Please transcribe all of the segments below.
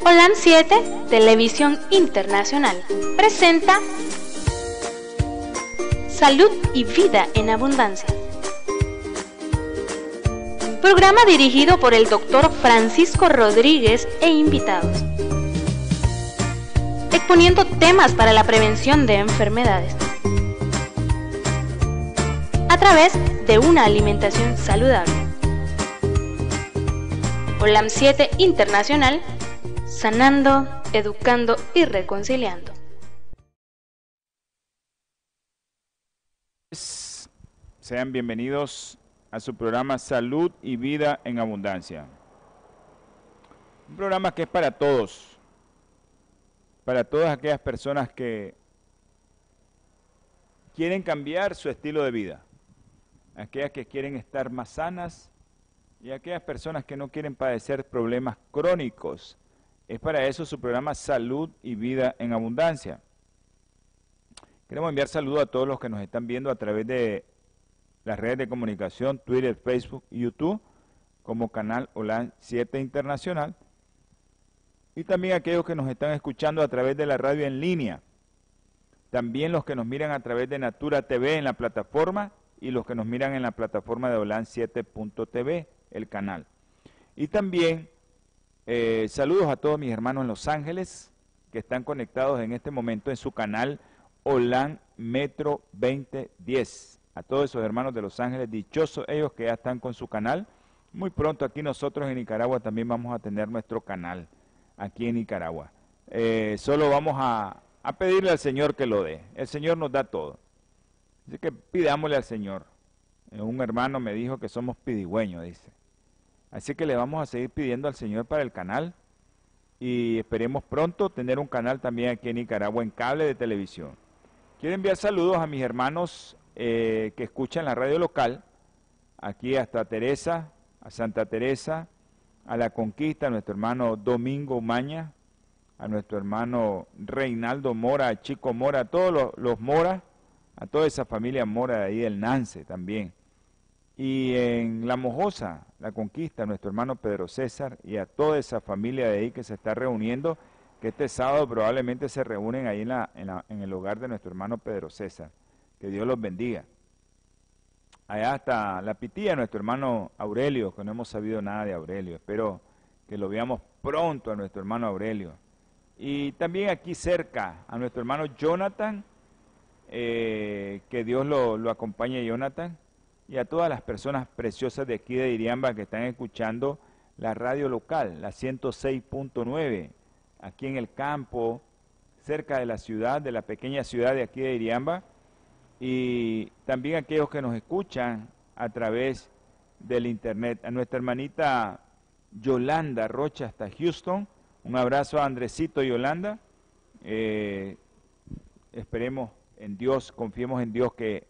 Holan 7, Televisión Internacional, presenta Salud y Vida en Abundancia. Programa dirigido por el doctor Francisco Rodríguez e invitados. Exponiendo temas para la prevención de enfermedades. A través de una alimentación saludable. Holam 7 Internacional sanando, educando y reconciliando. Sean bienvenidos a su programa Salud y Vida en Abundancia. Un programa que es para todos, para todas aquellas personas que quieren cambiar su estilo de vida, aquellas que quieren estar más sanas y aquellas personas que no quieren padecer problemas crónicos es para eso su programa Salud y Vida en Abundancia. Queremos enviar saludos a todos los que nos están viendo a través de las redes de comunicación, Twitter, Facebook y YouTube, como canal OLAN 7 Internacional. Y también aquellos que nos están escuchando a través de la radio en línea. También los que nos miran a través de Natura TV en la plataforma y los que nos miran en la plataforma de OLAN 7.tv, el canal. Y también eh, saludos a todos mis hermanos en Los Ángeles que están conectados en este momento en su canal OLAN Metro 2010. A todos esos hermanos de Los Ángeles, dichosos ellos que ya están con su canal. Muy pronto aquí nosotros en Nicaragua también vamos a tener nuestro canal, aquí en Nicaragua. Eh, solo vamos a, a pedirle al Señor que lo dé. El Señor nos da todo. Así que pidámosle al Señor. Eh, un hermano me dijo que somos pidigüeños, dice. Así que le vamos a seguir pidiendo al Señor para el canal y esperemos pronto tener un canal también aquí en Nicaragua en cable de televisión. Quiero enviar saludos a mis hermanos eh, que escuchan la radio local, aquí hasta Teresa, a Santa Teresa, a La Conquista, a nuestro hermano Domingo Maña, a nuestro hermano Reinaldo Mora, a Chico Mora, a todos los, los Mora, a toda esa familia Mora de ahí del Nance también. Y en La Mojosa, La Conquista, nuestro hermano Pedro César y a toda esa familia de ahí que se está reuniendo, que este sábado probablemente se reúnen ahí en, la, en, el hogar de nuestro hermano Pedro César. Que Dios los bendiga. Allá está la pitía, nuestro hermano Aurelio, que no hemos sabido nada de Aurelio. Espero que lo veamos pronto a nuestro hermano Aurelio. Y también aquí cerca a nuestro hermano Jonathan, eh, que Dios lo, lo acompañe, Jonathan y a todas las personas preciosas de aquí de Iriamba que están escuchando la radio local, la 106.9, aquí en el campo, cerca de la ciudad, de la pequeña ciudad de aquí de Iriamba, y también aquellos que nos escuchan a través del internet. A nuestra hermanita Yolanda Rocha hasta Houston, un abrazo a Andresito Yolanda. Eh, esperemos en Dios, confiemos en Dios que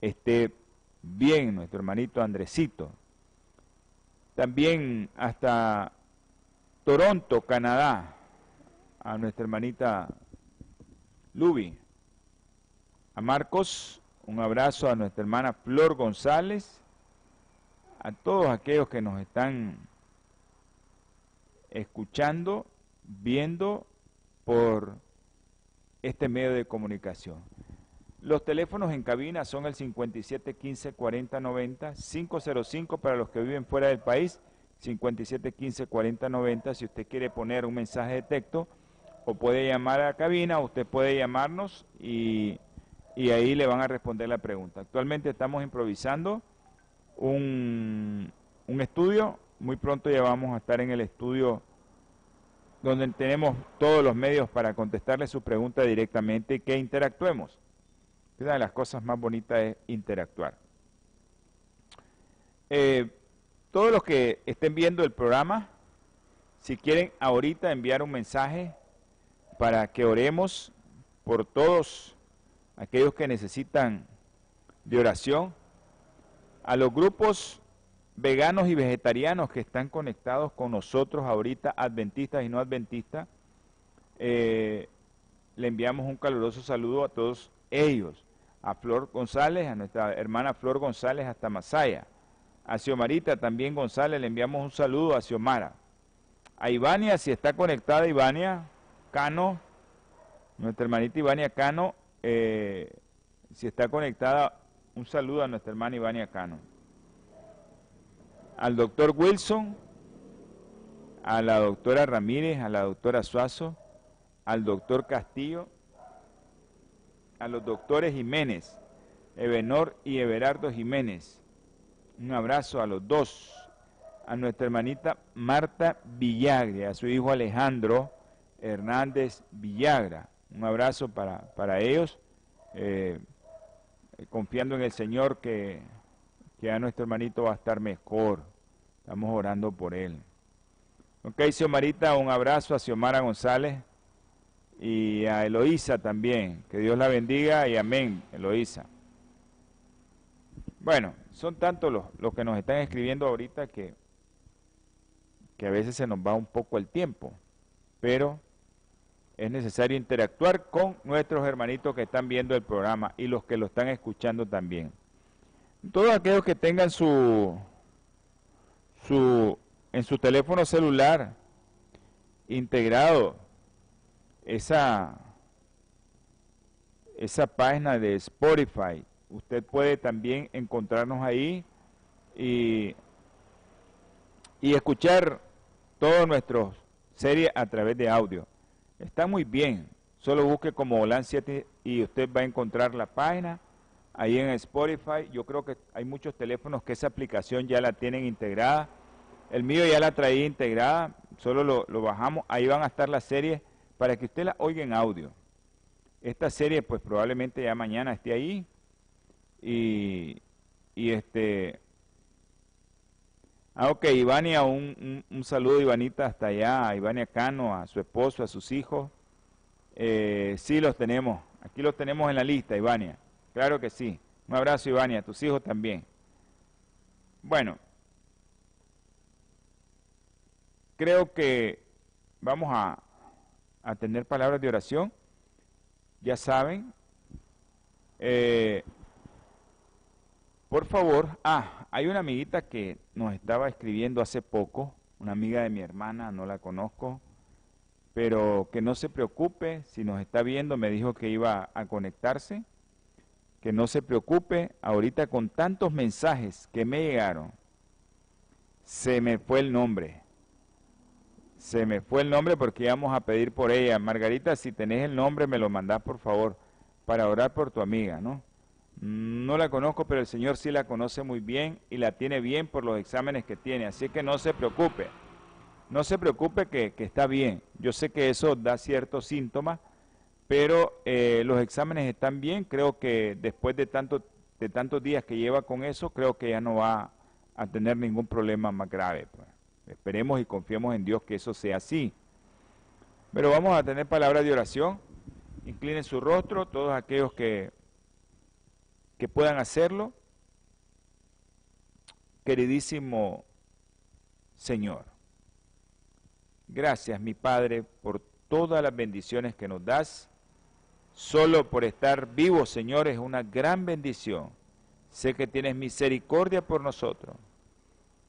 esté bien nuestro hermanito Andresito. También hasta Toronto, Canadá, a nuestra hermanita Luby. A Marcos, un abrazo a nuestra hermana Flor González, a todos aquellos que nos están escuchando, viendo por este medio de comunicación. Los teléfonos en cabina son el 5715 4090, 505 para los que viven fuera del país, 5715 4090 si usted quiere poner un mensaje de texto o puede llamar a la cabina, usted puede llamarnos y, y ahí le van a responder la pregunta. Actualmente estamos improvisando un, un estudio, muy pronto ya vamos a estar en el estudio donde tenemos todos los medios para contestarle su pregunta directamente y que interactuemos. Una de las cosas más bonitas es interactuar. Eh, todos los que estén viendo el programa, si quieren ahorita enviar un mensaje para que oremos por todos aquellos que necesitan de oración, a los grupos veganos y vegetarianos que están conectados con nosotros ahorita, adventistas y no adventistas, eh, le enviamos un caluroso saludo a todos ellos a Flor González, a nuestra hermana Flor González hasta Masaya. A Xiomarita también González le enviamos un saludo a Xiomara. A Ivania, si está conectada Ivania Cano, nuestra hermanita Ivania Cano, eh, si está conectada, un saludo a nuestra hermana Ivania Cano. Al doctor Wilson, a la doctora Ramírez, a la doctora Suazo, al doctor Castillo, a los doctores Jiménez, Ebenor y Everardo Jiménez. Un abrazo a los dos, a nuestra hermanita Marta Villagre, a su hijo Alejandro Hernández Villagra. Un abrazo para, para ellos, eh, confiando en el Señor que, que a nuestro hermanito va a estar mejor. Estamos orando por él. Ok, Xiomarita, un abrazo a Xiomara González y a Eloísa también. Que Dios la bendiga y amén, Eloísa. Bueno, son tantos los, los que nos están escribiendo ahorita que, que a veces se nos va un poco el tiempo, pero es necesario interactuar con nuestros hermanitos que están viendo el programa y los que lo están escuchando también. Todos aquellos que tengan su, su en su teléfono celular integrado esa, esa página de Spotify. Usted puede también encontrarnos ahí y, y escuchar todas nuestras series a través de audio. Está muy bien. Solo busque como OLAN 7 y usted va a encontrar la página ahí en Spotify. Yo creo que hay muchos teléfonos que esa aplicación ya la tienen integrada el mío ya la traía integrada, solo lo, bajamos. Ahí van a estar las series para que usted la oiga en audio. Esta serie, pues probablemente ya mañana esté ahí. Y, este. Ah, ok, Ivania, un, un, saludo, Ivanita, hasta allá, a Ivania Cano, a su esposo, a sus hijos. Eh, sí, los tenemos. Aquí los tenemos en la lista, Ivania. Claro que sí. Un abrazo, Ivania, a tus hijos también. Bueno, creo que vamos a, tener palabras de oración. Ya saben. Eh, por favor, ah, hay una amiguita que nos estaba escribiendo hace poco, una amiga de mi hermana, no la conozco, pero que no se preocupe, si nos está viendo, me dijo que iba a conectarse, que no se preocupe, ahorita con tantos mensajes que me llegaron, se me fue el nombre se me fue el nombre porque íbamos a pedir por ella. Margarita, si tenés el nombre, me lo mandás por favor para orar por tu amiga, ¿no? No la conozco, pero el Señor sí la conoce muy bien y la tiene bien por los exámenes que tiene. Así que no se preocupe. No se preocupe que, está bien. Yo sé que eso da ciertos síntomas, pero eh, los exámenes están bien. Creo que después de, tanto, de tantos días que lleva con eso, creo que ya no va a tener ningún problema más grave. Pues. Esperemos y confiemos en Dios que eso sea así. Pero vamos a tener palabras de oración. Inclinen su rostro, todos aquellos que, que puedan hacerlo. Queridísimo Señor, gracias mi Padre por todas las bendiciones que nos das. Solo por estar vivos, Señor, es una gran bendición. Sé que tienes misericordia por nosotros.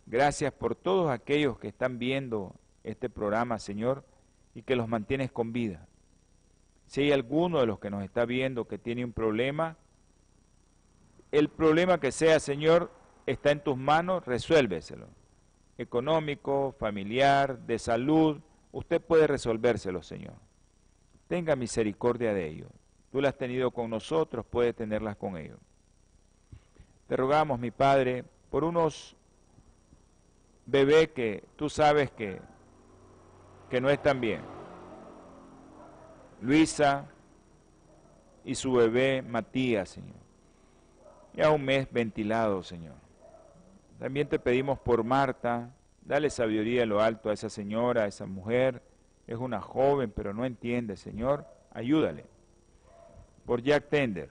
Gracias por todos aquellos que están viendo este programa, Señor, y que los mantienes con vida. Si hay alguno de los que nos está viendo que tiene un problema, el problema que sea, Señor, está en tus manos, resuélveselo. Económico, familiar, de salud, usted puede resolvérselo, Señor. Tenga misericordia de ellos. Tú las has tenido con nosotros, puedes tenerlas con ellos. Te rogamos, mi Padre, por unos bebé que tú sabes que, que no están bien. Luisa y su bebé Matías, Señor. Ya un mes ventilado, Señor. También te pedimos por Marta, dale sabiduría a lo alto a esa señora, a esa mujer. Es una joven, pero no entiende, Señor. Ayúdale. Por Jack Tender.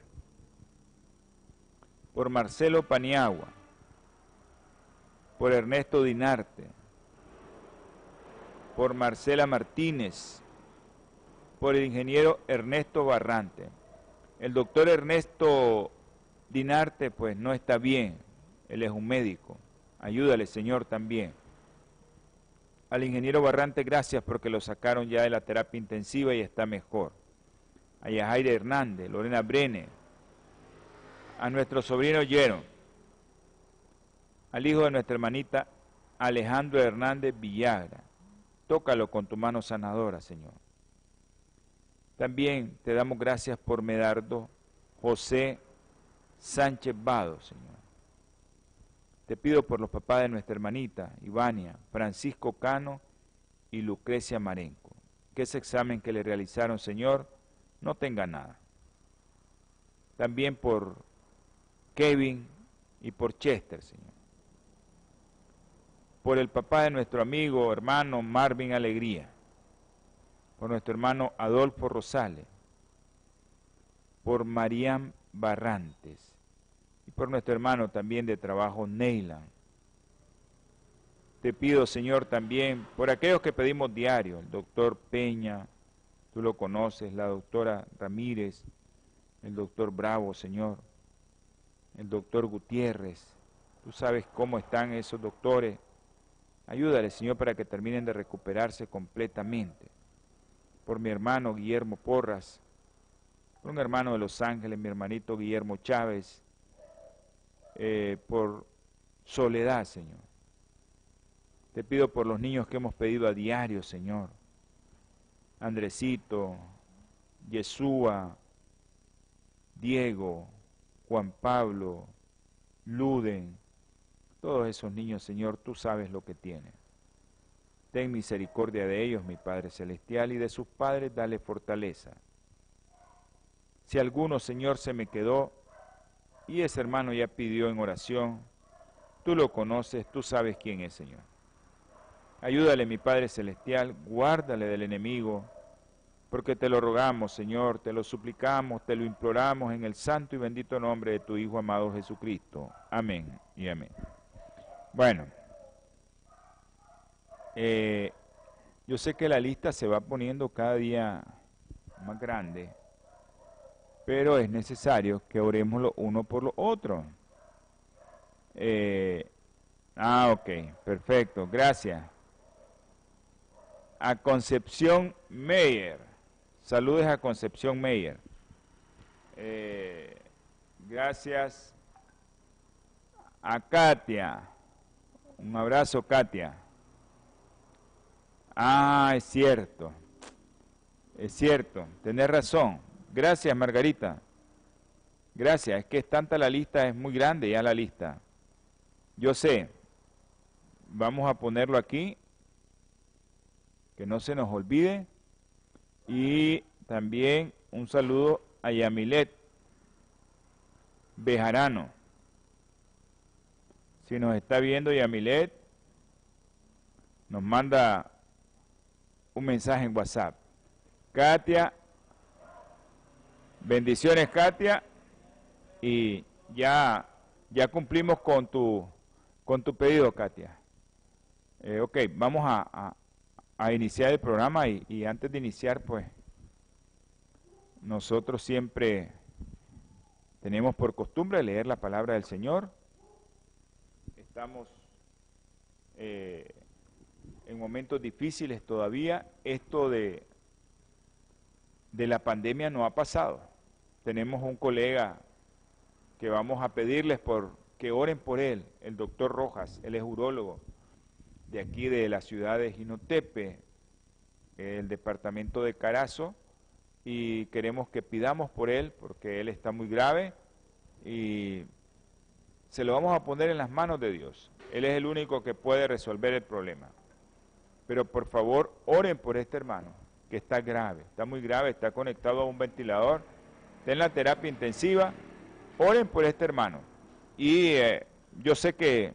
Por Marcelo Paniagua por Ernesto Dinarte, por Marcela Martínez, por el ingeniero Ernesto Barrante. El doctor Ernesto Dinarte pues no está bien, él es un médico. Ayúdale, Señor, también. Al ingeniero Barrante, gracias porque lo sacaron ya de la terapia intensiva y está mejor. A Yajaire Hernández, Lorena Brene, a nuestro sobrino Yeron, al hijo de nuestra hermanita Alejandro Hernández Villagra. Tócalo con tu mano sanadora, Señor. También te damos gracias por Medardo José Sánchez Vado, Señor. Te pido por los papás de nuestra hermanita, Ivania, Francisco Cano y Lucrecia Marenco, que ese examen que le realizaron, Señor, no tenga nada. También por Kevin y por Chester, Señor. Por el papá de nuestro amigo, hermano Marvin Alegría. Por nuestro hermano Adolfo Rosales. Por Mariam Barrantes y por nuestro hermano también de trabajo, Neyland. Te pido, Señor, también por aquellos que pedimos diario, el doctor Peña, tú lo conoces, la doctora Ramírez, el doctor Bravo, Señor, el doctor Gutiérrez, tú sabes cómo están esos doctores. Ayúdale, Señor, para que terminen de recuperarse completamente. Por mi hermano Guillermo Porras, por un hermano de Los Ángeles, mi hermanito Guillermo Chávez, eh, por soledad, Señor. Te pido por los niños que hemos pedido a diario, Señor. Andresito, Yeshua, Diego, Juan Pablo, Luden, todos esos niños, Señor, tú sabes lo que tienen. Ten misericordia de ellos, mi Padre Celestial, y de sus padres dale fortaleza. Si alguno, Señor, se me quedó y ese hermano ya pidió en oración. Tú lo conoces, tú sabes quién es, Señor. Ayúdale, mi Padre Celestial, guárdale del enemigo, porque te lo rogamos, Señor, te lo suplicamos, te lo imploramos en el santo y bendito nombre de tu Hijo amado Jesucristo. Amén y amén. Bueno, eh, yo sé que la lista se va poniendo cada día más grande pero es necesario que oremos lo uno por lo otro. Eh, ah, ok, perfecto, gracias. A Concepción Meyer, saludos a Concepción Meyer. Eh, gracias a Katia, un abrazo Katia. Ah, es cierto, es cierto, tenés razón. Gracias, Margarita. Gracias, es que es tanta la lista, es muy grande ya la lista. Yo sé, vamos a ponerlo aquí, que no se nos olvide. Y también un saludo a Yamilet Bejarano. Si nos está viendo Yamilet, nos manda un mensaje en WhatsApp. Katia Bendiciones, Katia. Y ya, ya cumplimos con tu, con tu pedido, Katia. Eh, ok, vamos a, a, iniciar el programa y, y antes de iniciar, pues, nosotros siempre tenemos por costumbre leer la palabra del Señor. Estamos eh, en momentos difíciles todavía. Esto de, de la pandemia no ha pasado tenemos un colega que vamos a pedirles por que oren por él, el doctor Rojas, él es urólogo de aquí de la ciudad de Ginotepe, el departamento de Carazo, y queremos que pidamos por él porque él está muy grave y se lo vamos a poner en las manos de Dios. Él es el único que puede resolver el problema. Pero por favor, oren por este hermano, que está grave, está muy grave, está conectado a un ventilador en la terapia intensiva, oren por este hermano. Y eh, yo sé que,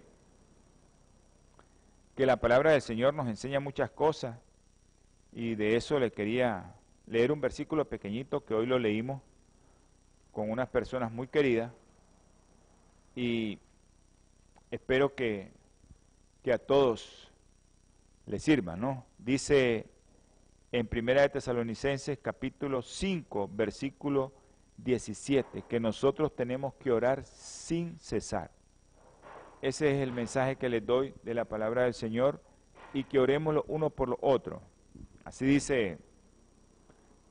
que la palabra del Señor nos enseña muchas cosas y de eso le quería leer un versículo pequeñito que hoy lo leímos con unas personas muy queridas y espero que, que a todos les sirva, ¿no? Dice en Primera de Tesalonicenses capítulo 5, versículo 17, que nosotros tenemos que orar sin cesar. Ese es el mensaje que les doy de la palabra del Señor y que oremos los unos por los otros. Así dice,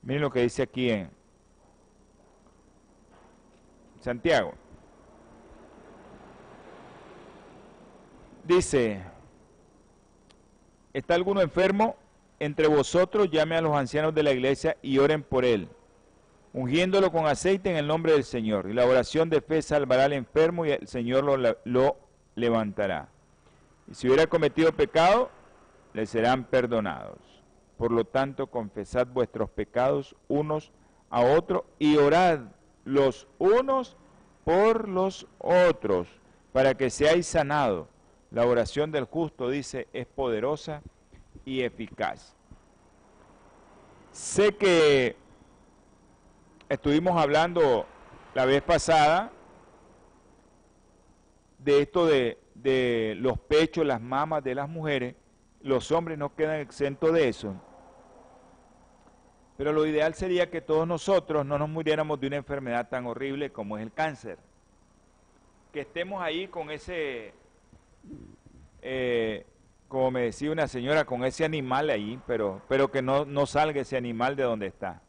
miren lo que dice aquí en Santiago. Dice, ¿está alguno enfermo? Entre vosotros llame a los ancianos de la iglesia y oren por él, ungiéndolo con aceite en el nombre del Señor. Y la oración de fe salvará al enfermo y el Señor lo, levantará. Y si hubiera cometido pecado, le serán perdonados. Por lo tanto, confesad vuestros pecados unos a otros y orad los unos por los otros para que seáis sanados. La oración del justo, dice, es poderosa y eficaz. Sé que estuvimos hablando la vez pasada de esto de, de los pechos, las mamas de las mujeres, los hombres no quedan exentos de eso. Pero lo ideal sería que todos nosotros no nos muriéramos de una enfermedad tan horrible como es el cáncer. Que estemos ahí con ese, eh, como me decía una señora, con ese animal ahí, pero, pero que no, no salga ese animal de donde está.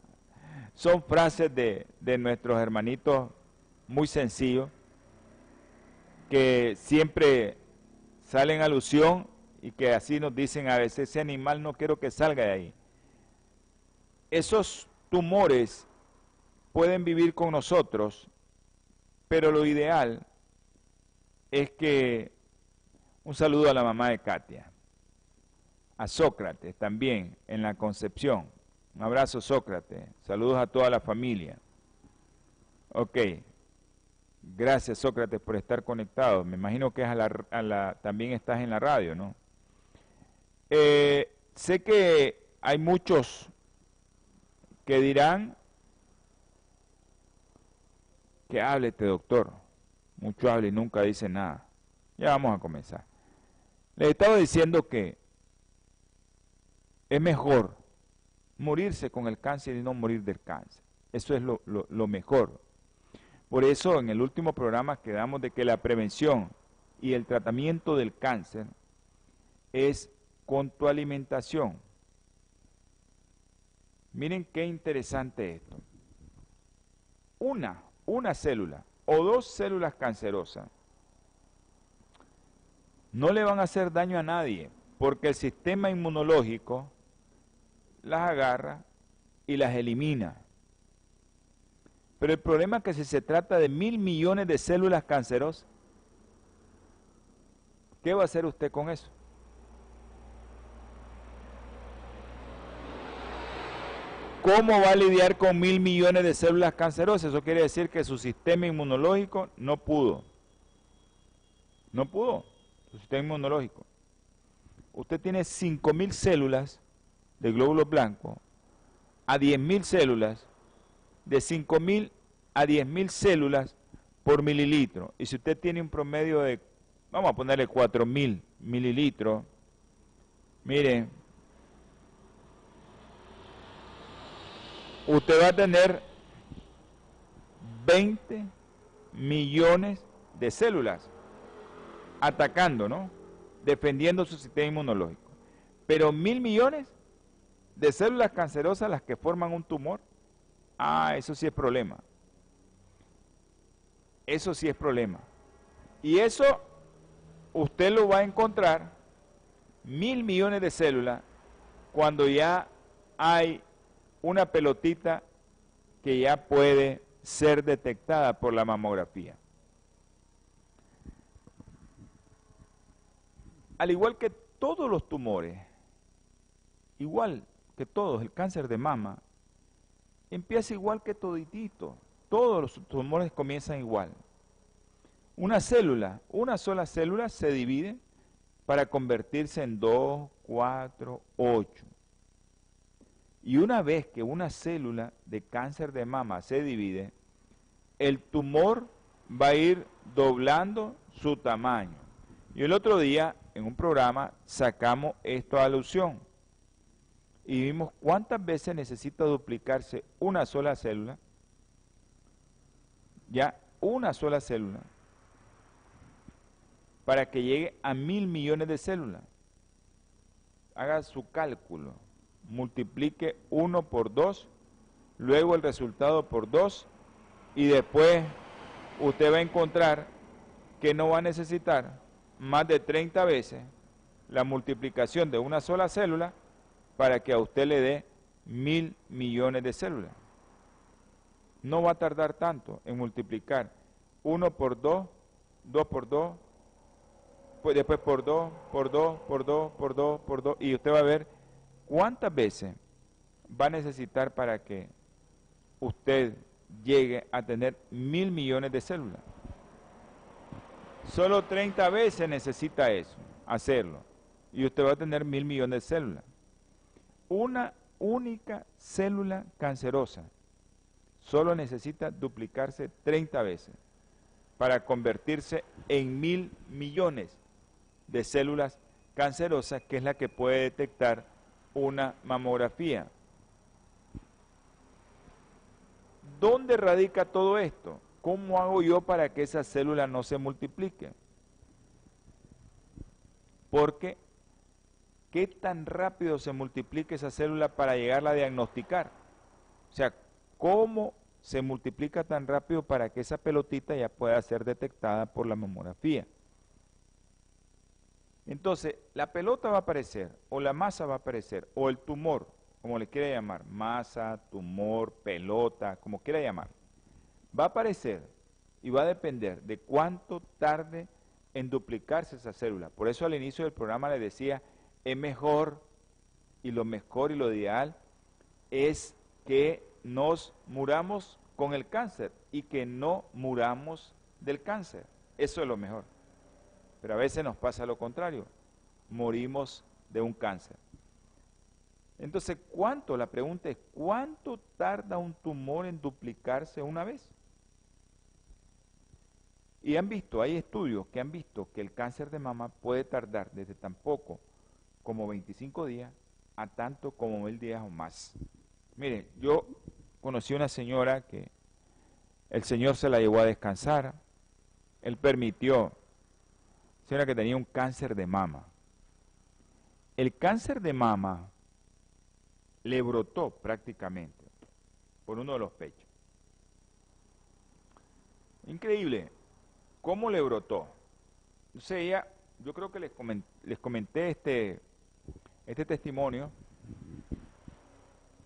Son frases de, de nuestros hermanitos muy sencillos que siempre salen alusión y que así nos dicen a veces, ese animal no quiero que salga de ahí. Esos tumores pueden vivir con nosotros, pero lo ideal es que un saludo a la mamá de Katia, a Sócrates también en la Concepción. Un abrazo Sócrates, saludos a toda la familia. Ok, gracias Sócrates por estar conectado. Me imagino que es a la, a la, también estás en la radio, ¿no? Eh, sé que hay muchos que dirán que hable este doctor. Mucho habla y nunca dice nada. Ya vamos a comenzar. Les estaba diciendo que es mejor morirse con el cáncer y no morir del cáncer. Eso es lo, lo, lo mejor. Por eso en el último programa quedamos de que la prevención y el tratamiento del cáncer es con tu alimentación. Miren qué interesante esto. Una, una célula o dos células cancerosas no le van a hacer daño a nadie porque el sistema inmunológico las agarra y las elimina. Pero el problema es que si se trata de mil millones de células cancerosas, ¿qué va a hacer usted con eso? ¿Cómo va a lidiar con mil millones de células cancerosas? Eso quiere decir que su sistema inmunológico no pudo. No pudo, su sistema inmunológico. Usted tiene cinco mil células de glóbulos blancos a diez mil células, de cinco mil a diez mil células por mililitro. Y si usted tiene un promedio de, vamos a ponerle cuatro mil mililitros, miren, usted va a tener 20 millones de células atacando, ¿no? Defendiendo su sistema inmunológico. Pero mil millones de células cancerosas las que forman un tumor, ah, eso sí es problema. Eso sí es problema. Y eso usted lo va a encontrar, mil millones de células, cuando ya hay una pelotita que ya puede ser detectada por la mamografía. Al igual que todos los tumores, igual que todos, el cáncer de mama, empieza igual que toditito. Todos los tumores comienzan igual. Una célula, una sola célula se divide para convertirse en dos, cuatro, ocho. Y una vez que una célula de cáncer de mama se divide, el tumor va a ir doblando su tamaño. Y el otro día, en un programa, sacamos esto a alusión. Y vimos cuántas veces necesita duplicarse una sola célula. Ya, una sola célula. Para que llegue a mil millones de células. haga su cálculo, multiplique 1 por 2, luego el resultado por 2 y después usted va a encontrar que no va a necesitar más de 30 veces la multiplicación de una sola célula para que a usted le dé mil millones de células. No va a tardar tanto en multiplicar 1 por 2, 2 por 2, pues después por 2, por 2, por 2, por 2, por 2, y usted va a ver cuántas veces va a necesitar para que usted llegue a tener mil millones de células. Solo 30 veces necesita eso, hacerlo. Y usted va a tener mil millones de células. Una única célula cancerosa solo necesita duplicarse 30 veces para convertirse en mil millones de células cancerosas, que es la que puede detectar una mamografía. ¿Dónde radica todo esto? ¿Cómo hago yo para que esa célula no se multiplique? Porque, ¿qué tan rápido se multiplica esa célula para llegarla a diagnosticar? O sea, ¿cómo se multiplica tan rápido para que esa pelotita ya pueda ser detectada por la mamografía? Entonces, la pelota va a aparecer, o la masa va a aparecer, o el tumor, como le quiera llamar, masa, tumor, pelota, como quiera llamar va a aparecer y va a depender de cuánto tarde en duplicarse esa célula. Por eso al inicio del programa le decía, es mejor y lo mejor y lo ideal es que nos muramos con el cáncer y que no muramos del cáncer. Eso es lo mejor. Pero a veces nos pasa lo contrario, morimos de un cáncer. Entonces, ¿cuánto? La pregunta es, ¿cuánto tarda un tumor en duplicarse una vez? Y han visto, hay estudios que han visto que el cáncer de mama puede tardar desde tan poco como 25 días a tanto como mil días o más. Mire, yo conocí una señora que el Señor se la llevó a descansar, Él permitió, señora que tenía un cáncer de mama. El cáncer de mama le brotó prácticamente por uno de los pechos. Increíble. ¿Cómo le brotó? Entonces ella, yo creo que les comenté, les comenté este, este testimonio.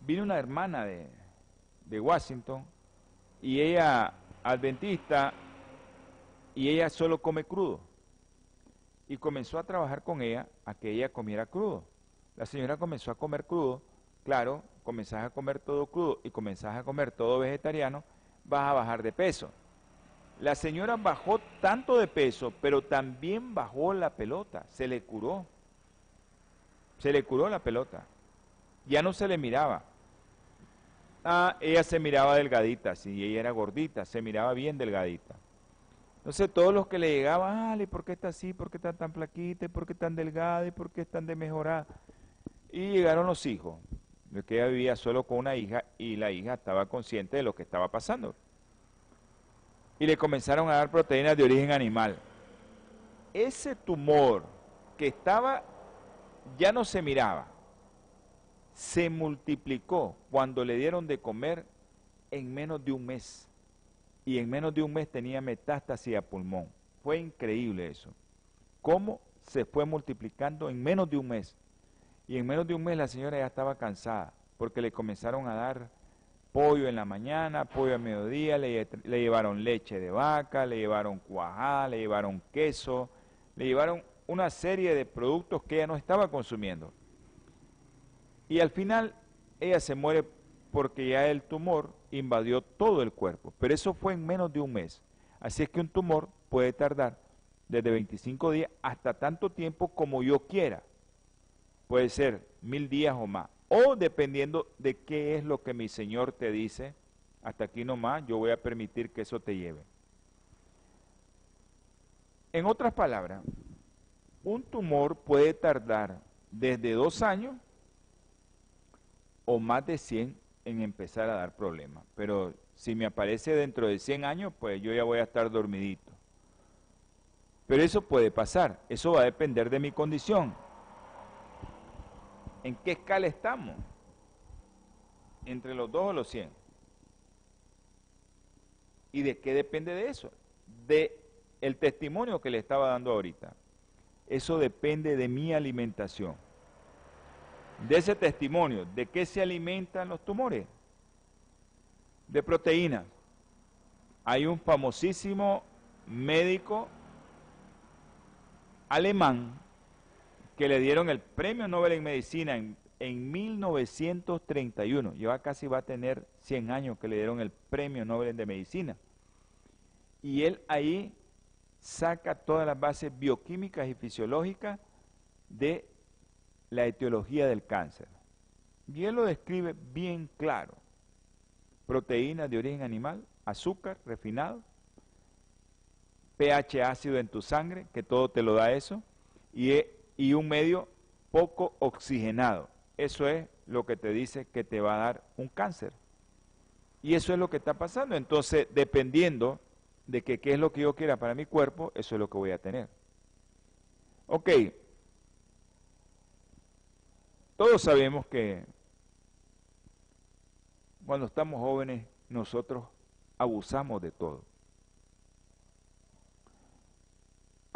Vino una hermana de, de Washington y ella, adventista, y ella solo come crudo. Y comenzó a trabajar con ella a que ella comiera crudo. La señora comenzó a comer crudo, claro, comenzás a comer todo crudo y comenzás a comer todo vegetariano, vas a bajar de peso. La señora bajó tanto de peso, pero también bajó la pelota, se le curó. Se le curó la pelota. Ya no se le miraba. Ah, ella se miraba delgadita, sí, ella era gordita, se miraba bien delgadita. Entonces todos los que le llegaban, ah, ¿por qué está así? ¿Por qué está tan flaquita? ¿Por qué tan delgada? ¿Y por qué están de mejorar? Y llegaron los hijos, que ella vivía solo con una hija y la hija estaba consciente de lo que estaba pasando y le comenzaron a dar proteínas de origen animal. Ese tumor que estaba, ya no se miraba, se multiplicó cuando le dieron de comer en menos de un mes. Y en menos de un mes tenía metástasis a pulmón. Fue increíble eso. ¿Cómo se fue multiplicando en menos de un mes? Y en menos de un mes la señora ya estaba cansada porque le comenzaron a dar pollo en la mañana, pollo a mediodía, le, llevaron leche de vaca, le llevaron cuajá, le llevaron queso, le llevaron una serie de productos que ella no estaba consumiendo. Y al final ella se muere porque ya el tumor invadió todo el cuerpo, pero eso fue en menos de un mes. Así es que un tumor puede tardar desde 25 días hasta tanto tiempo como yo quiera. Puede ser mil días o más o dependiendo de qué es lo que mi Señor te dice, hasta aquí nomás yo voy a permitir que eso te lleve. En otras palabras, un tumor puede tardar desde dos años o más de 100 en empezar a dar problemas. Pero si me aparece dentro de 100 años, pues yo ya voy a estar dormidito. Pero eso puede pasar, eso va a depender de mi condición. ¿En qué escala estamos? ¿Entre los 2 o los 100? ¿Y de qué depende de eso? De el testimonio que le estaba dando ahorita. Eso depende de mi alimentación. De ese testimonio, ¿de qué se alimentan los tumores? De proteínas. Hay un famosísimo médico alemán que le dieron el premio Nobel en Medicina en, en 1931. Lleva casi va a tener 100 años que le dieron el premio Nobel de Medicina. Y él ahí saca todas las bases bioquímicas y fisiológicas de la etiología del cáncer. Y él lo describe bien claro. Proteínas de origen animal, azúcar refinado, pH ácido en tu sangre, que todo te lo da eso, y, y un medio poco oxigenado. Eso es lo que te dice que te va a dar un cáncer. Y eso es lo que está pasando. Entonces, dependiendo de qué es lo que yo quiera para mi cuerpo, eso es lo que voy a tener. Ok, todos sabemos que cuando estamos jóvenes nosotros abusamos de todo.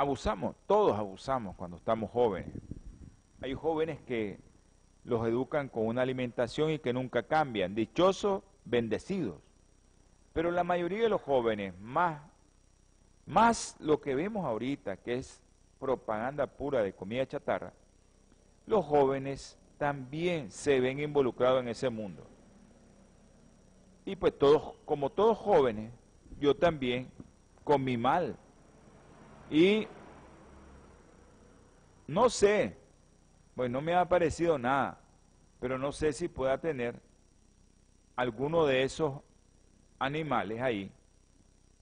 Abusamos, todos abusamos cuando estamos jóvenes. Hay jóvenes que los educan con una alimentación y que nunca cambian, dichosos, bendecidos. Pero la mayoría de los jóvenes, más, más lo que vemos ahorita, que es propaganda pura de comida chatarra, los jóvenes también se ven involucrados en ese mundo. Y pues todos, como todos jóvenes, yo también comí mal. Y no sé, pues no me ha parecido nada, pero no sé si pueda tener alguno de esos animales ahí,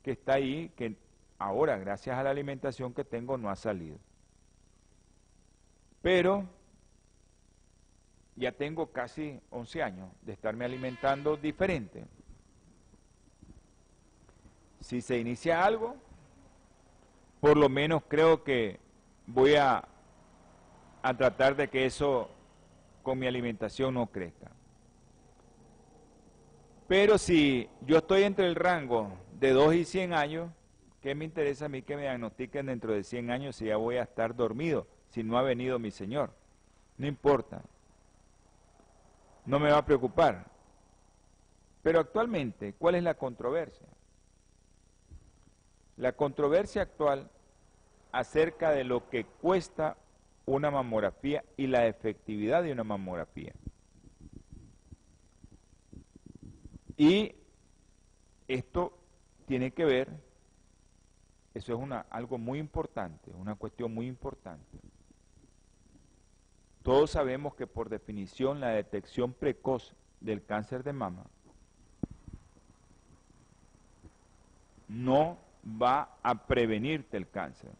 que está ahí, que ahora, gracias a la alimentación que tengo, no ha salido. Pero ya tengo casi 11 años de estarme alimentando diferente. Si se inicia algo, por lo menos creo que voy a, a tratar de que eso con mi alimentación no crezca. Pero si yo estoy entre el rango de 2 y 100 años, ¿qué me interesa a mí que me diagnostiquen dentro de 100 años si ya voy a estar dormido, si no ha venido mi Señor? No importa. No me va a preocupar. Pero actualmente, ¿cuál es la controversia? La controversia actual acerca de lo que cuesta una mamografía y la efectividad de una mamografía. Y esto tiene que ver, eso es una, algo muy importante, una cuestión muy importante. Todos sabemos que por definición la detección precoz del cáncer de mama no va a prevenirte el cáncer.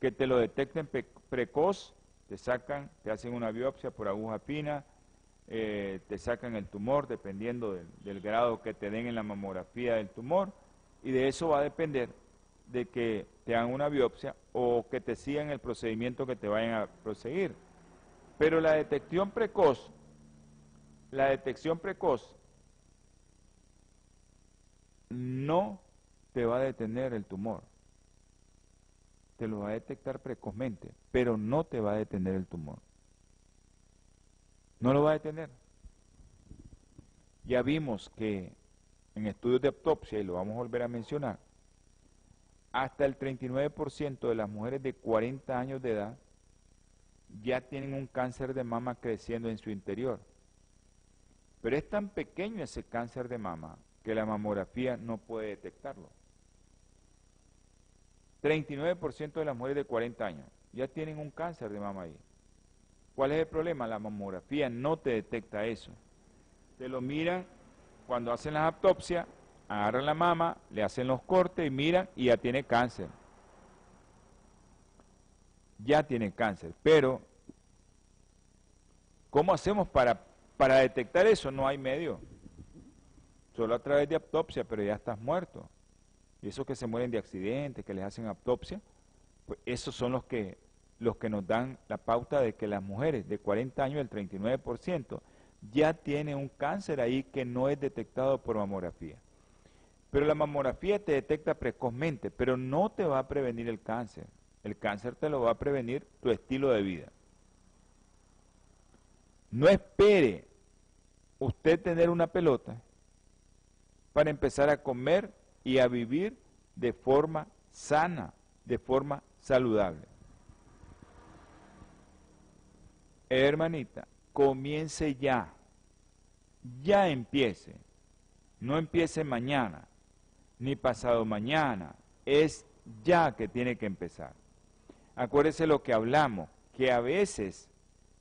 Que te lo detecten precoz, te sacan, te hacen una biopsia por aguja fina, eh, te sacan el tumor dependiendo del, grado que te den en la mamografía del tumor y de eso va a depender de que te hagan una biopsia o que te sigan el procedimiento que te vayan a proseguir. Pero la detección precoz, la detección precoz no te va a detener el tumor. Te lo va a detectar precozmente, pero no te va a detener el tumor. No lo va a detener. Ya vimos que en estudios de autopsia, y lo vamos a volver a mencionar, hasta el 39% de las mujeres de 40 años de edad ya tienen un cáncer de mama creciendo en su interior. Pero es tan pequeño ese cáncer de mama que la mamografía no puede detectarlo. 39% de las mujeres de 40 años ya tienen un cáncer de mama ahí. ¿Cuál es el problema? La mamografía no te detecta eso. Te lo miran cuando hacen las autopsias, agarran la mama, le hacen los cortes y miran y ya tiene cáncer. Ya tiene cáncer. Pero, ¿cómo hacemos para, para detectar eso? No hay medio. Solo a través de autopsia, pero ya estás muerto. Y esos que se mueren de accidente, que les hacen autopsia, pues esos son los que los que nos dan la pauta de que las mujeres de 40 años, el 39%, ya tienen un cáncer ahí que no es detectado por mamografía. Pero la mamografía te detecta precozmente, pero no te va a prevenir el cáncer. El cáncer te lo va a prevenir tu estilo de vida. No espere usted tener una pelota para empezar a comer y a vivir de forma sana, de forma saludable. Hermanita, comience ya, ya empiece, no empiece mañana, ni pasado mañana, es ya que tiene que empezar. Acuérdese lo que hablamos, que a veces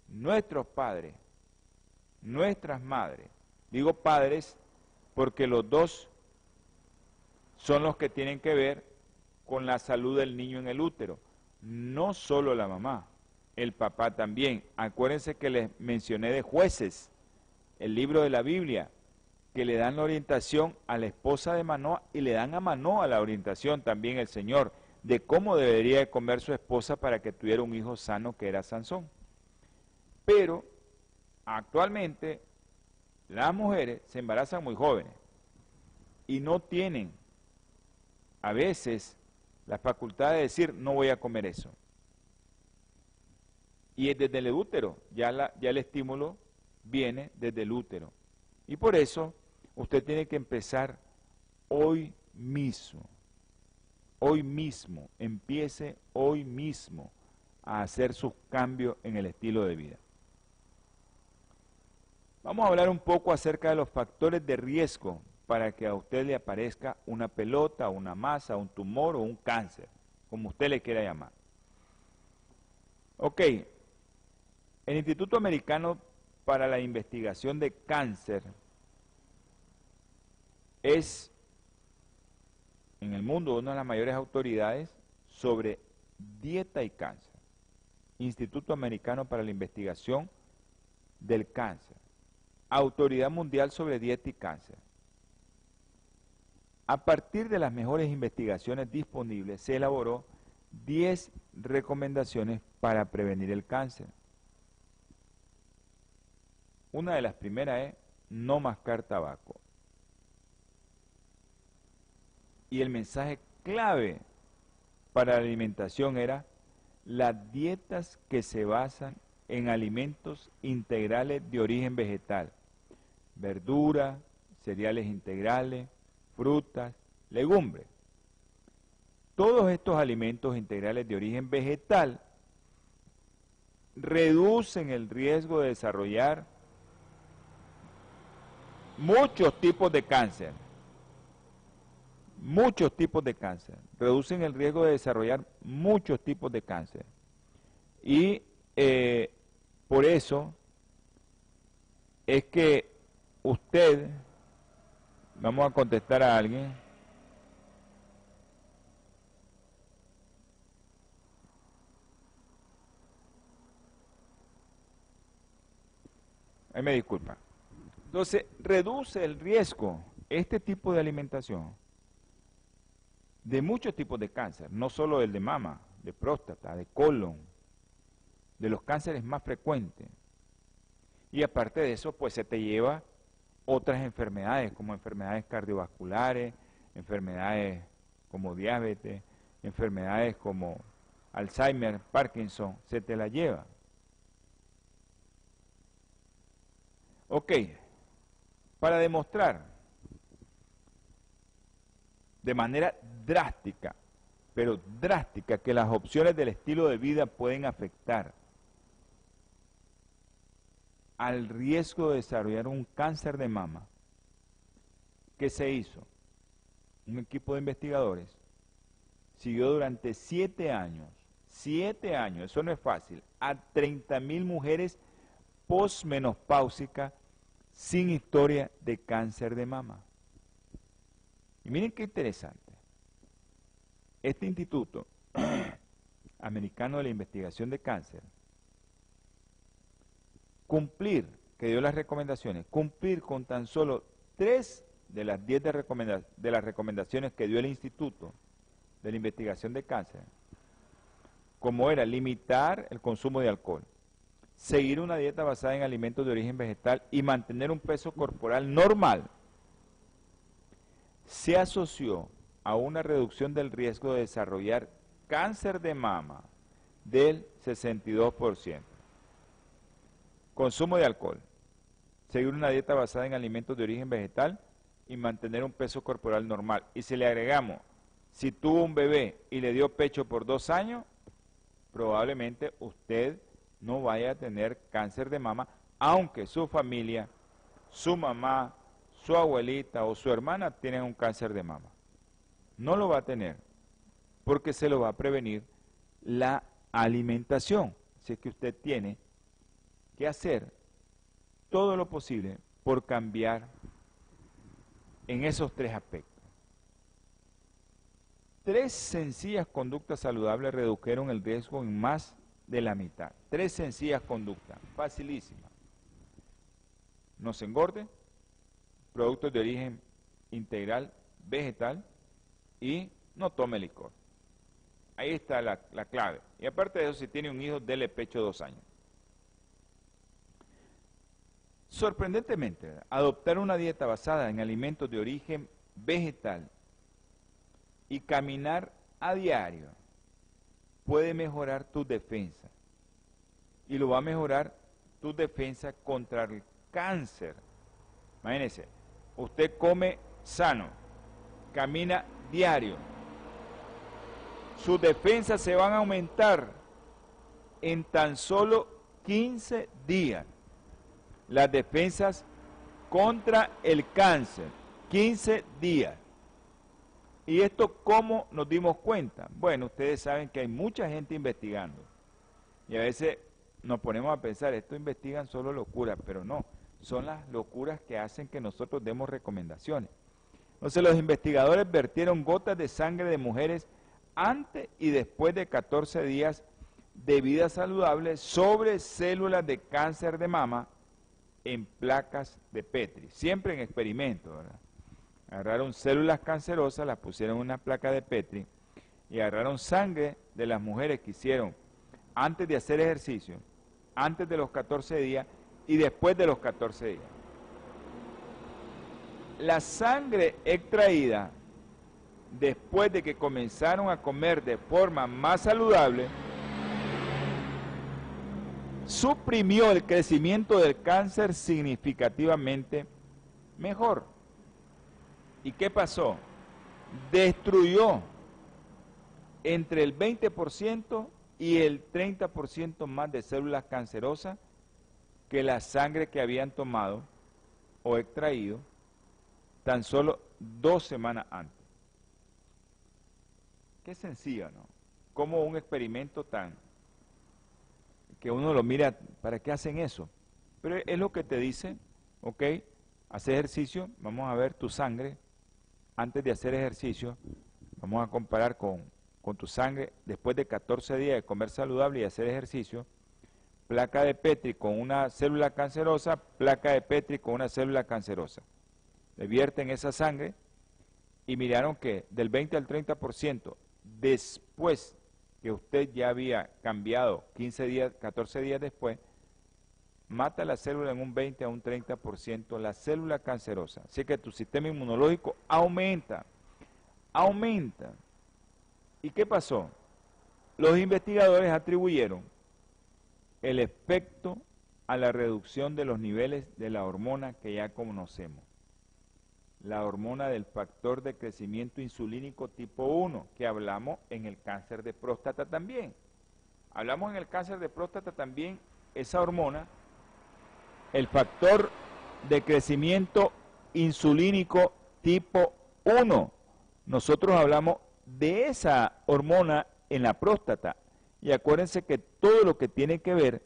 nuestros padres, nuestras madres, digo padres porque los dos son los que tienen que ver con la salud del niño en el útero, no solo la mamá, el papá también. Acuérdense que les mencioné de jueces, el libro de la Biblia, que le dan la orientación a la esposa de Manoa y le dan a Manoa la orientación también el Señor de cómo debería de comer su esposa para que tuviera un hijo sano que era Sansón. Pero actualmente las mujeres se embarazan muy jóvenes y no tienen a veces la facultad de decir no voy a comer eso. Y es desde el útero, ya, el estímulo viene desde el útero. Y por eso usted tiene que empezar hoy mismo. Hoy mismo, empiece hoy mismo a hacer sus cambios en el estilo de vida. Vamos a hablar un poco acerca de los factores de riesgo para que a usted le aparezca una pelota, una masa, un tumor o un cáncer, como usted le quiera llamar. Ok, el Instituto Americano para la Investigación de Cáncer es en el mundo una de las mayores autoridades sobre dieta y cáncer. Instituto Americano para la Investigación del Cáncer. Autoridad Mundial sobre Dieta y Cáncer. A partir de las mejores investigaciones disponibles, se elaboró 10 recomendaciones para prevenir el cáncer. Una de las primeras es no mascar tabaco. Y el mensaje clave para la alimentación era las dietas que se basan en alimentos integrales de origen vegetal, verdura, cereales integrales, frutas, legumbres. Todos estos alimentos integrales de origen vegetal reducen el riesgo de desarrollar muchos tipos de cáncer muchos tipos de cáncer, reducen el riesgo de desarrollar muchos tipos de cáncer. Y eh, por eso es que usted, vamos a contestar a alguien, ahí me disculpa. Entonces, reduce el riesgo este tipo de alimentación de muchos tipos de cáncer, no solo el de mama, de próstata, de colon, de los cánceres más frecuentes. Y aparte de eso, pues se te lleva otras enfermedades, como enfermedades cardiovasculares, enfermedades como diabetes, enfermedades como Alzheimer, Parkinson, se te la lleva. Ok, para demostrar de manera drástica, pero drástica, que las opciones del estilo de vida pueden afectar al riesgo de desarrollar un cáncer de mama, ¿qué se hizo? Un equipo de investigadores siguió durante siete años, siete años, eso no es fácil, a 30 mil mujeres posmenopáusicas sin historia de cáncer de mama. Y miren qué interesante. Este instituto americano de la investigación de cáncer, cumplir, que dio las recomendaciones, cumplir con tan solo tres de las diez de, las recomendaciones que dio el instituto de la investigación de cáncer, como era limitar el consumo de alcohol, seguir una dieta basada en alimentos de origen vegetal y mantener un peso corporal normal, se asoció a una reducción del riesgo de desarrollar cáncer de mama del 62%. Consumo de alcohol, seguir una dieta basada en alimentos de origen vegetal y mantener un peso corporal normal. Y si le agregamos, si tuvo un bebé y le dio pecho por dos años, probablemente usted no vaya a tener cáncer de mama, aunque su familia, su mamá, su abuelita o su hermana tienen un cáncer de mama. No lo va a tener, porque se lo va a prevenir la alimentación. Así que usted tiene que hacer todo lo posible por cambiar en esos tres aspectos. Tres sencillas conductas saludables redujeron el riesgo en más de la mitad. Tres sencillas conductas, facilísimas. No se engorde, productos de origen integral vegetal y no tome licor. Ahí está la, la, clave. Y aparte de eso, si tiene un hijo, dele pecho dos años. Sorprendentemente, adoptar una dieta basada en alimentos de origen vegetal y caminar a diario puede mejorar tu defensa. Y lo va a mejorar tu defensa contra el cáncer. Imagínense, usted come sano, camina diario, sus defensas se van a aumentar en tan solo 15 días las defensas contra el cáncer. 15 días. ¿Y esto cómo nos dimos cuenta? Bueno, ustedes saben que hay mucha gente investigando. Y a veces nos ponemos a pensar, esto investigan solo locuras, pero no, son las locuras que hacen que nosotros demos recomendaciones. Entonces los investigadores vertieron gotas de sangre de mujeres antes y después de 14 días de vida saludable sobre células de cáncer de mama en placas de Petri, siempre en experimento. Agarraron células cancerosas, las pusieron en una placa de Petri y agarraron sangre de las mujeres que hicieron antes de hacer ejercicio, antes de los 14 días y después de los 14 días. La sangre extraída después de que comenzaron a comer de forma más saludable, suprimió el crecimiento del cáncer significativamente mejor. ¿Y qué pasó? Destruyó entre el 20% y el 30% más de células cancerosas que la sangre que habían tomado o extraído tan solo dos semanas antes. Qué sencillo, ¿no? Como un experimento tan que uno lo mira, ¿para qué hacen eso? Pero es lo que te dice, ok, hace ejercicio, vamos a ver tu sangre antes de hacer ejercicio, vamos a comparar con, con tu sangre después de 14 días de comer saludable y hacer ejercicio, placa de Petri con una célula cancerosa, placa de Petri con una célula cancerosa. Le vierten esa sangre y miraron que del 20 al 30% después que usted ya había cambiado 15 días, 14 días después, mata la célula en un 20 a un 30%, la célula cancerosa. Así que tu sistema inmunológico aumenta, aumenta. ¿Y qué pasó? Los investigadores atribuyeron el efecto a la reducción de los niveles de la hormona que ya conocemos la hormona del factor de crecimiento insulínico tipo 1, que hablamos en el cáncer de próstata también. Hablamos en el cáncer de próstata también, esa hormona, el factor de crecimiento insulínico tipo 1. Nosotros hablamos de esa hormona en la próstata. Y acuérdense que todo lo que tiene que ver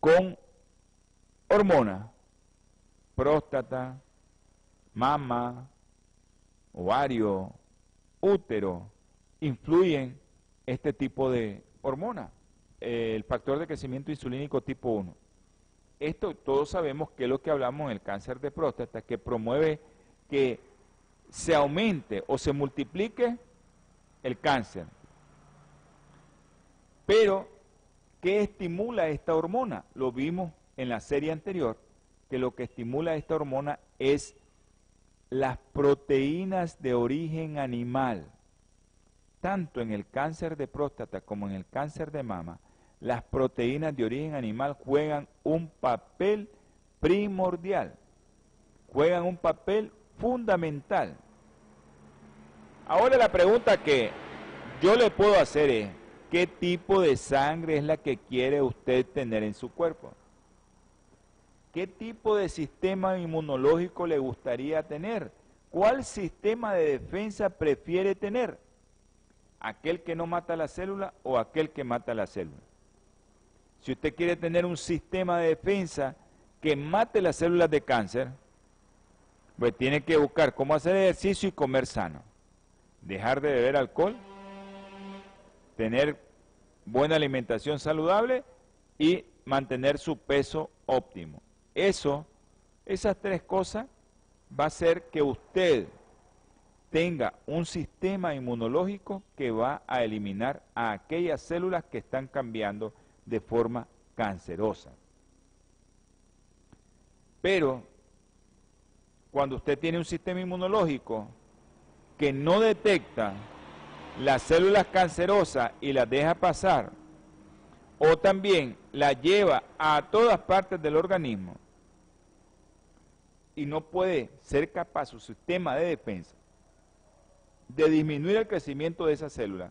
con hormonas próstata, mama, ovario, útero, influyen este tipo de hormona, el factor de crecimiento insulínico tipo 1. Esto todos sabemos que es lo que hablamos en el cáncer de próstata, que promueve que se aumente o se multiplique el cáncer. Pero, ¿qué estimula esta hormona? Lo vimos en la serie anterior, que lo que estimula esta hormona es las proteínas de origen animal. Tanto en el cáncer de próstata como en el cáncer de mama, las proteínas de origen animal juegan un papel primordial, juegan un papel fundamental. Ahora la pregunta que yo le puedo hacer es, ¿qué tipo de sangre es la que quiere usted tener en su cuerpo? ¿Qué tipo de sistema inmunológico le gustaría tener? ¿Cuál sistema de defensa prefiere tener? ¿Aquel que no mata la célula o aquel que mata la célula? Si usted quiere tener un sistema de defensa que mate las células de cáncer, pues tiene que buscar cómo hacer ejercicio y comer sano. Dejar de beber alcohol, tener buena alimentación saludable y mantener su peso óptimo. Eso, esas tres cosas, va a hacer que usted tenga un sistema inmunológico que va a eliminar a aquellas células que están cambiando de forma cancerosa. Pero cuando usted tiene un sistema inmunológico que no detecta las células cancerosas y las deja pasar, o también las lleva a todas partes del organismo y no puede ser capaz su sistema de defensa de disminuir el crecimiento de esas células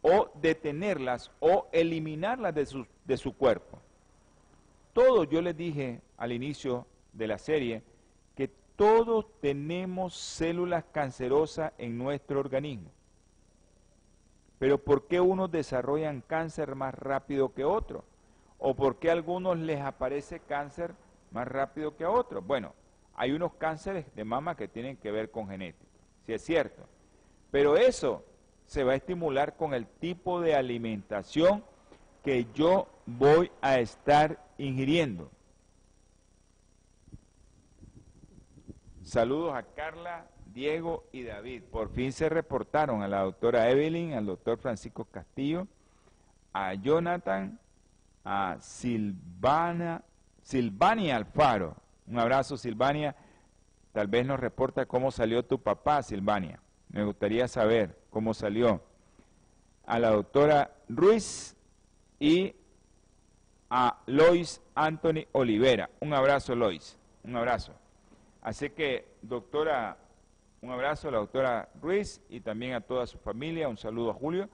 o detenerlas o eliminarlas de su, de su cuerpo. Todo yo les dije al inicio de la serie que todos tenemos células cancerosas en nuestro organismo. Pero ¿por qué unos desarrollan cáncer más rápido que otros? ¿O por qué a algunos les aparece cáncer más rápido que a otros? Bueno, hay unos cánceres de mama que tienen que ver con genética, si es cierto. Pero eso se va a estimular con el tipo de alimentación que yo voy a estar ingiriendo. Saludos a Carla, Diego y David. Por fin se reportaron a la doctora Evelyn, al doctor Francisco Castillo, a Jonathan, a Silvana, Silvania Alfaro. Un abrazo, Silvania. Tal vez nos reporta cómo salió tu papá, Silvania. Me gustaría saber cómo salió. A la doctora Ruiz y a Lois Anthony Olivera. Un abrazo, Lois. Un abrazo. Así que, doctora, un abrazo a la doctora Ruiz y también a toda su familia. Un saludo a Julio.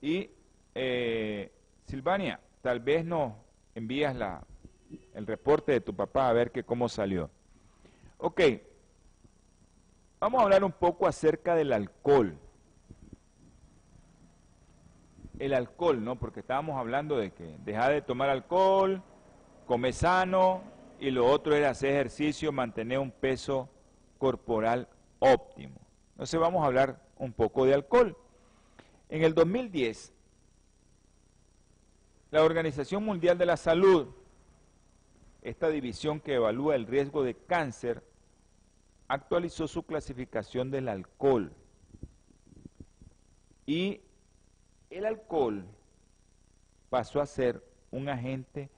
Y eh, Silvania, tal vez nos envías la, el reporte de tu papá a ver que cómo salió. Ok, vamos a hablar un poco acerca del alcohol. El alcohol, ¿no? Porque estábamos hablando de que dejar de tomar alcohol, comer sano y lo otro era hacer ejercicio, mantener un peso corporal óptimo. Entonces vamos a hablar un poco de alcohol. En el 2010, la Organización Mundial de la Salud esta división que evalúa el riesgo de cáncer actualizó su clasificación del alcohol. Y el alcohol pasó a ser un agente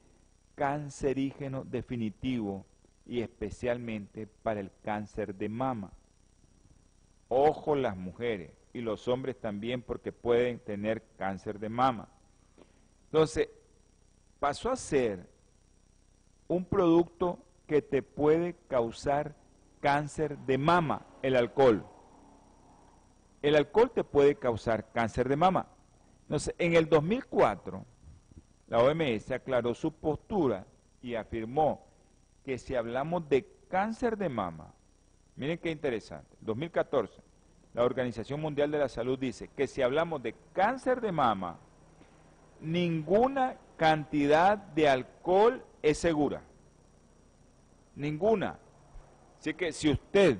cancerígeno definitivo y especialmente para el cáncer de mama. Ojo las mujeres y los hombres también porque pueden tener cáncer de mama. Entonces, pasó a ser un producto que te puede causar cáncer de mama, el alcohol. El alcohol te puede causar cáncer de mama. Entonces, en el 2004, la OMS aclaró su postura y afirmó que si hablamos de cáncer de mama, miren qué interesante, 2014, la Organización Mundial de la Salud dice que si hablamos de cáncer de mama, ninguna cantidad de alcohol es segura. Ninguna. Así que si usted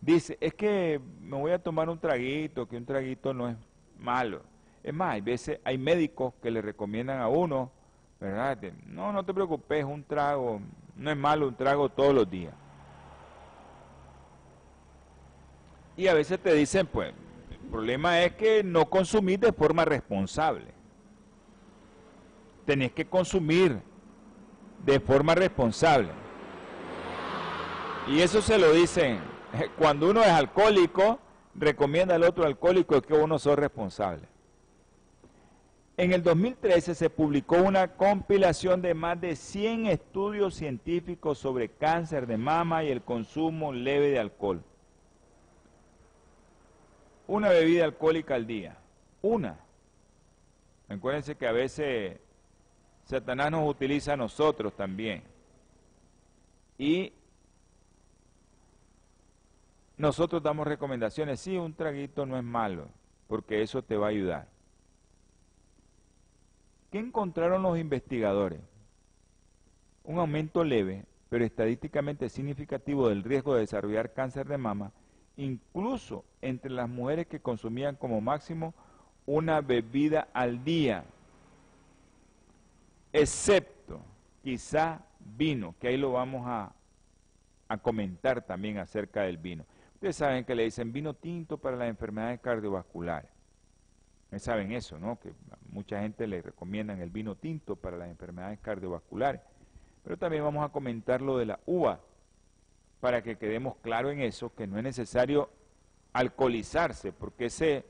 dice, es que me voy a tomar un traguito, que un traguito no es malo. Es más, hay veces hay médicos que le recomiendan a uno, ¿verdad? No, no te preocupes, un trago, no es malo un trago todos los días. Y a veces te dicen, pues, el problema es que no consumís de forma responsable. tenés que consumir de forma responsable. Y eso se lo dicen, cuando uno es alcohólico, recomienda al otro alcohólico que uno sea responsable. En el 2013 se publicó una compilación de más de 100 estudios científicos sobre cáncer de mama y el consumo leve de alcohol. Una bebida alcohólica al día. Una. Acuérdense que a veces Satanás nos utiliza a nosotros también. Y nosotros damos recomendaciones. Sí, un traguito no es malo, porque eso te va a ayudar. ¿Qué encontraron los investigadores? Un aumento leve, pero estadísticamente significativo del riesgo de desarrollar cáncer de mama, incluso entre las mujeres que consumían como máximo una bebida al día, excepto quizá vino, que ahí lo vamos a, comentar también acerca del vino. Ustedes saben que le dicen vino tinto para las enfermedades cardiovasculares saben eso, ¿no? Que mucha gente le recomiendan el vino tinto para las enfermedades cardiovasculares. Pero también vamos a comentar lo de la uva, para que quedemos claro en eso, que no es necesario alcoholizarse, porque ese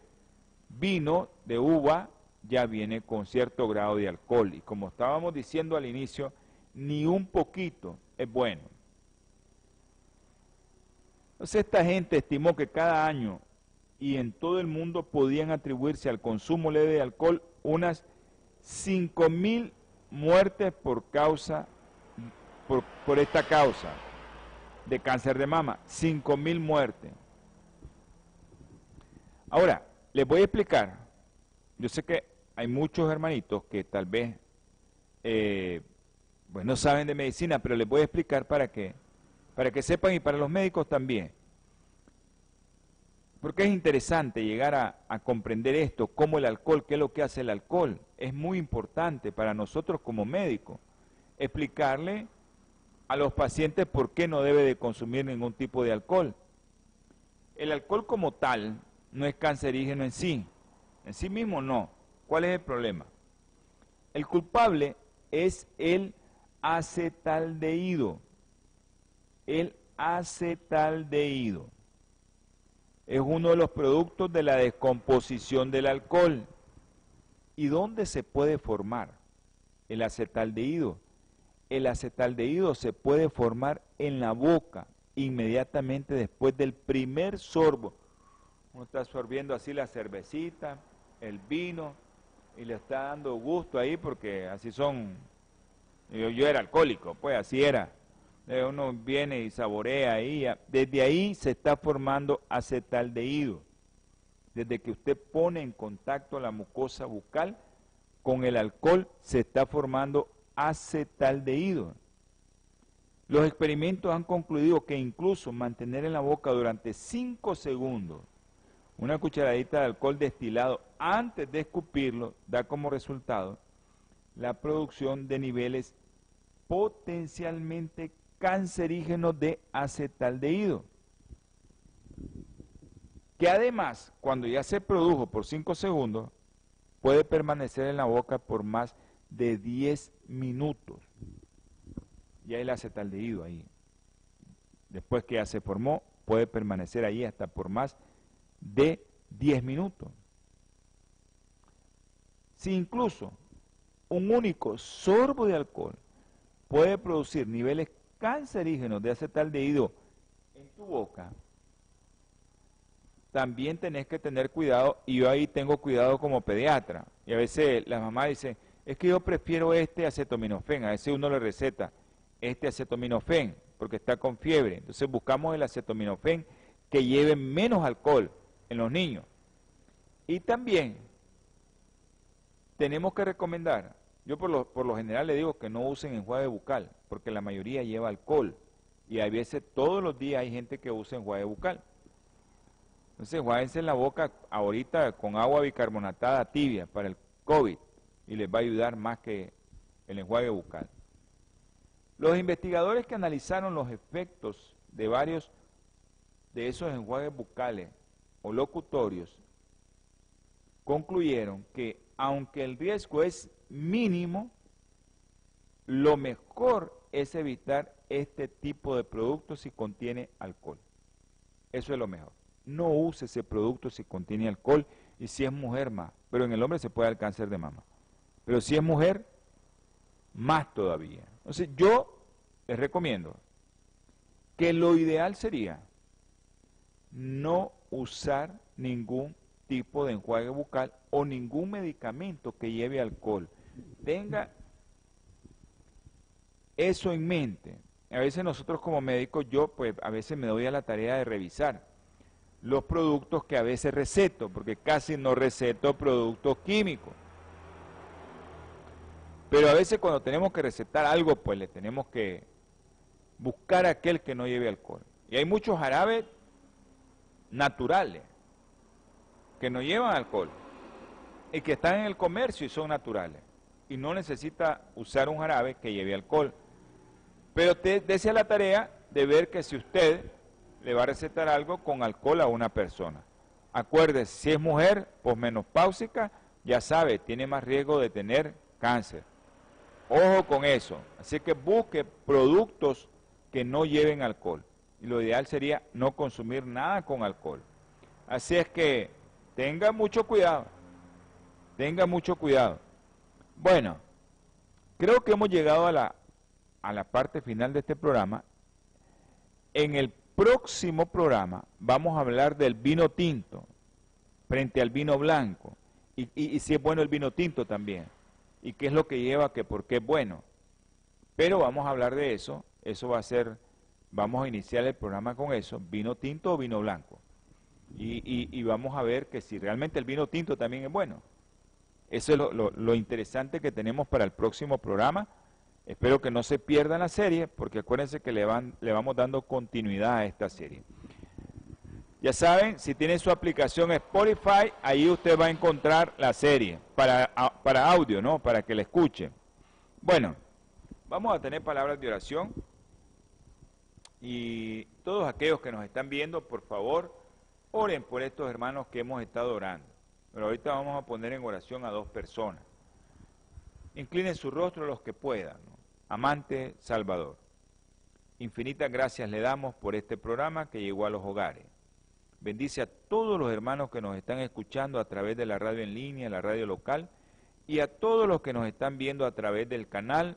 vino de uva ya viene con cierto grado de alcohol. Y como estábamos diciendo al inicio, ni un poquito es bueno. Entonces esta gente estimó que cada año y en todo el mundo podían atribuirse al consumo leve de alcohol unas 5.000 muertes por causa, por, esta causa de cáncer de mama. 5.000 muertes. Ahora, les voy a explicar. Yo sé que hay muchos hermanitos que tal vez eh, pues no saben de medicina, pero les voy a explicar para que, para que sepan y para los médicos también. Porque es interesante llegar a, comprender esto, cómo el alcohol, qué es lo que hace el alcohol. Es muy importante para nosotros como médicos explicarle a los pacientes por qué no debe de consumir ningún tipo de alcohol. El alcohol como tal no es cancerígeno en sí, en sí mismo no. ¿Cuál es el problema? El culpable es el acetaldehído. El acetaldehído es uno de los productos de la descomposición del alcohol. ¿Y dónde se puede formar el acetaldehído? El acetaldehído se puede formar en la boca inmediatamente después del primer sorbo. Uno está absorbiendo así la cervecita, el vino, y le está dando gusto ahí porque así son. Yo, yo era alcohólico, pues así era uno viene y saborea ahí, desde ahí se está formando acetaldehído. Desde que usted pone en contacto la mucosa bucal con el alcohol, se está formando acetaldehído. Los experimentos han concluido que incluso mantener en la boca durante 5 segundos una cucharadita de alcohol destilado antes de escupirlo da como resultado la producción de niveles potencialmente cancerígeno de acetaldehído, que además, cuando ya se produjo por 5 segundos, puede permanecer en la boca por más de 10 minutos. Y hay el acetaldehído ahí. Después que ya se formó, puede permanecer ahí hasta por más de 10 minutos. Si incluso un único sorbo de alcohol puede producir niveles cancerígenos de acetaldehído en tu boca, también tenés que tener cuidado, y yo ahí tengo cuidado como pediatra. Y a veces la mamá dice, es que yo prefiero este acetaminofén, a veces uno le receta este acetaminofén, porque está con fiebre. Entonces buscamos el acetaminofén que lleve menos alcohol en los niños. Y también tenemos que recomendar yo por lo, por lo general le digo que no usen enjuague bucal, porque la mayoría lleva alcohol. Y a veces todos los días hay gente que usa enjuague bucal. Entonces enjuáguense en la boca ahorita con agua bicarbonatada tibia para el COVID y les va a ayudar más que el enjuague bucal. Los investigadores que analizaron los efectos de varios de esos enjuagues bucales o locutorios concluyeron que aunque el riesgo es mínimo, lo mejor es evitar este tipo de productos si contiene alcohol. Eso es lo mejor. No use ese producto si contiene alcohol y si es mujer más. Pero en el hombre se puede dar cáncer de mama. Pero si es mujer, más todavía. Entonces yo les recomiendo que lo ideal sería no usar ningún tipo de enjuague bucal o ningún medicamento que lleve alcohol. Tenga eso en mente. A veces nosotros como médicos, yo pues a veces me doy a la tarea de revisar los productos que a veces receto, porque casi no receto productos químicos. Pero a veces cuando tenemos que recetar algo, pues le tenemos que buscar aquel que no lleve alcohol. Y hay muchos jarabes naturales que no llevan alcohol y que están en el comercio y son naturales. Y no necesita usar un jarabe que lleve alcohol. Pero te desea la tarea de ver que si usted le va a recetar algo con alcohol a una persona. Acuérdese, si es mujer posmenopáusica, ya sabe, tiene más riesgo de tener cáncer. Ojo con eso. Así que busque productos que no lleven alcohol. Y lo ideal sería no consumir nada con alcohol. Así es que tenga mucho cuidado. Tenga mucho cuidado. Bueno, creo que hemos llegado a la, a la parte final de este programa. En el próximo programa vamos a hablar del vino tinto frente al vino blanco. Y, y si es bueno el vino tinto también. Y qué es lo que lleva, que por qué es bueno. Pero vamos a hablar de eso eso va a ser, vamos a iniciar el programa con eso, vino tinto o vino blanco. Y, vamos a ver que si realmente el vino tinto también es bueno. Eso es lo, interesante que tenemos para el próximo programa. Espero que no se pierdan la serie, porque acuérdense que le, van, le vamos dando continuidad a esta serie. Ya saben, si tienen su aplicación Spotify, ahí usted va a encontrar la serie para, para audio, ¿no? Para que la escuche. Bueno, vamos a tener palabras de oración. Y todos aquellos que nos están viendo, por favor, oren por estos hermanos que hemos estado orando. Pero ahorita vamos a poner en oración a dos personas. Inclinen su rostro los que puedan. Amante Salvador. Infinitas gracias le damos por este programa que llegó a los hogares. Bendice a todos los hermanos que nos están escuchando a través de la radio en línea, la radio local, y a todos los que nos están viendo a través del canal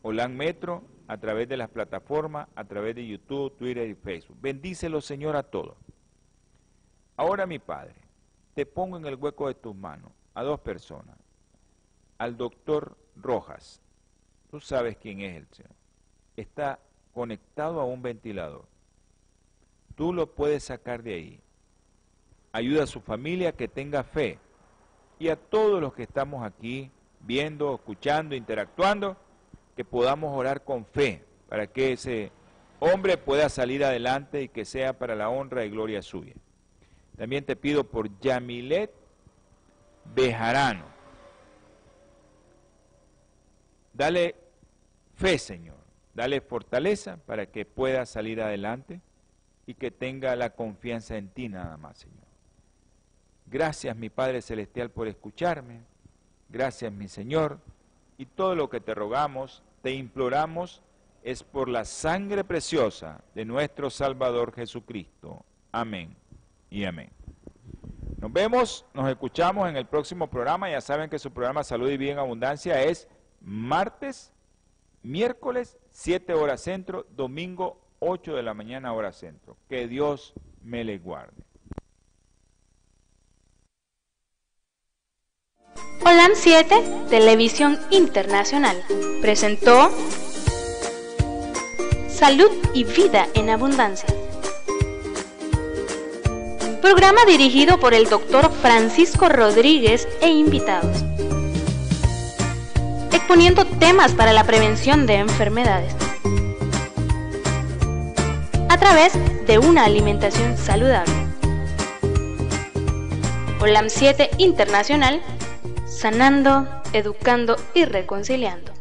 Holan Metro a través de las plataformas, a través de YouTube, Twitter y Facebook. Bendícelo, Señor, a todos. Ahora, mi Padre, te pongo en el hueco de tus manos a dos personas. Al doctor Rojas, tú sabes quién es el Señor. Está conectado a un ventilador. Tú lo puedes sacar de ahí. Ayuda a su familia que tenga fe. Y a todos los que estamos aquí viendo, escuchando, interactuando, que podamos orar con fe para que ese hombre pueda salir adelante y que sea para la honra y gloria suya. También te pido por Yamilet Bejarano. Dale fe, Señor. Dale fortaleza para que pueda salir adelante y que tenga la confianza en ti nada más, Señor. Gracias, mi Padre Celestial, por escucharme. Gracias, mi Señor. Y todo lo que te rogamos te imploramos es por la sangre preciosa de nuestro Salvador Jesucristo. Amén y amén. Nos vemos, nos escuchamos en el próximo programa. Ya saben que su programa Salud y Bien Abundancia es martes, miércoles, 7 horas centro, domingo, 8 de la mañana hora centro. Que Dios me le guarde. Holan 7, Televisión Internacional, presentó Salud y Vida en Abundancia. Programa dirigido por el doctor Francisco Rodríguez e invitados. Exponiendo temas para la prevención de enfermedades. A través de una alimentación saludable. Holam 7 Internacional sanando, educando y reconciliando.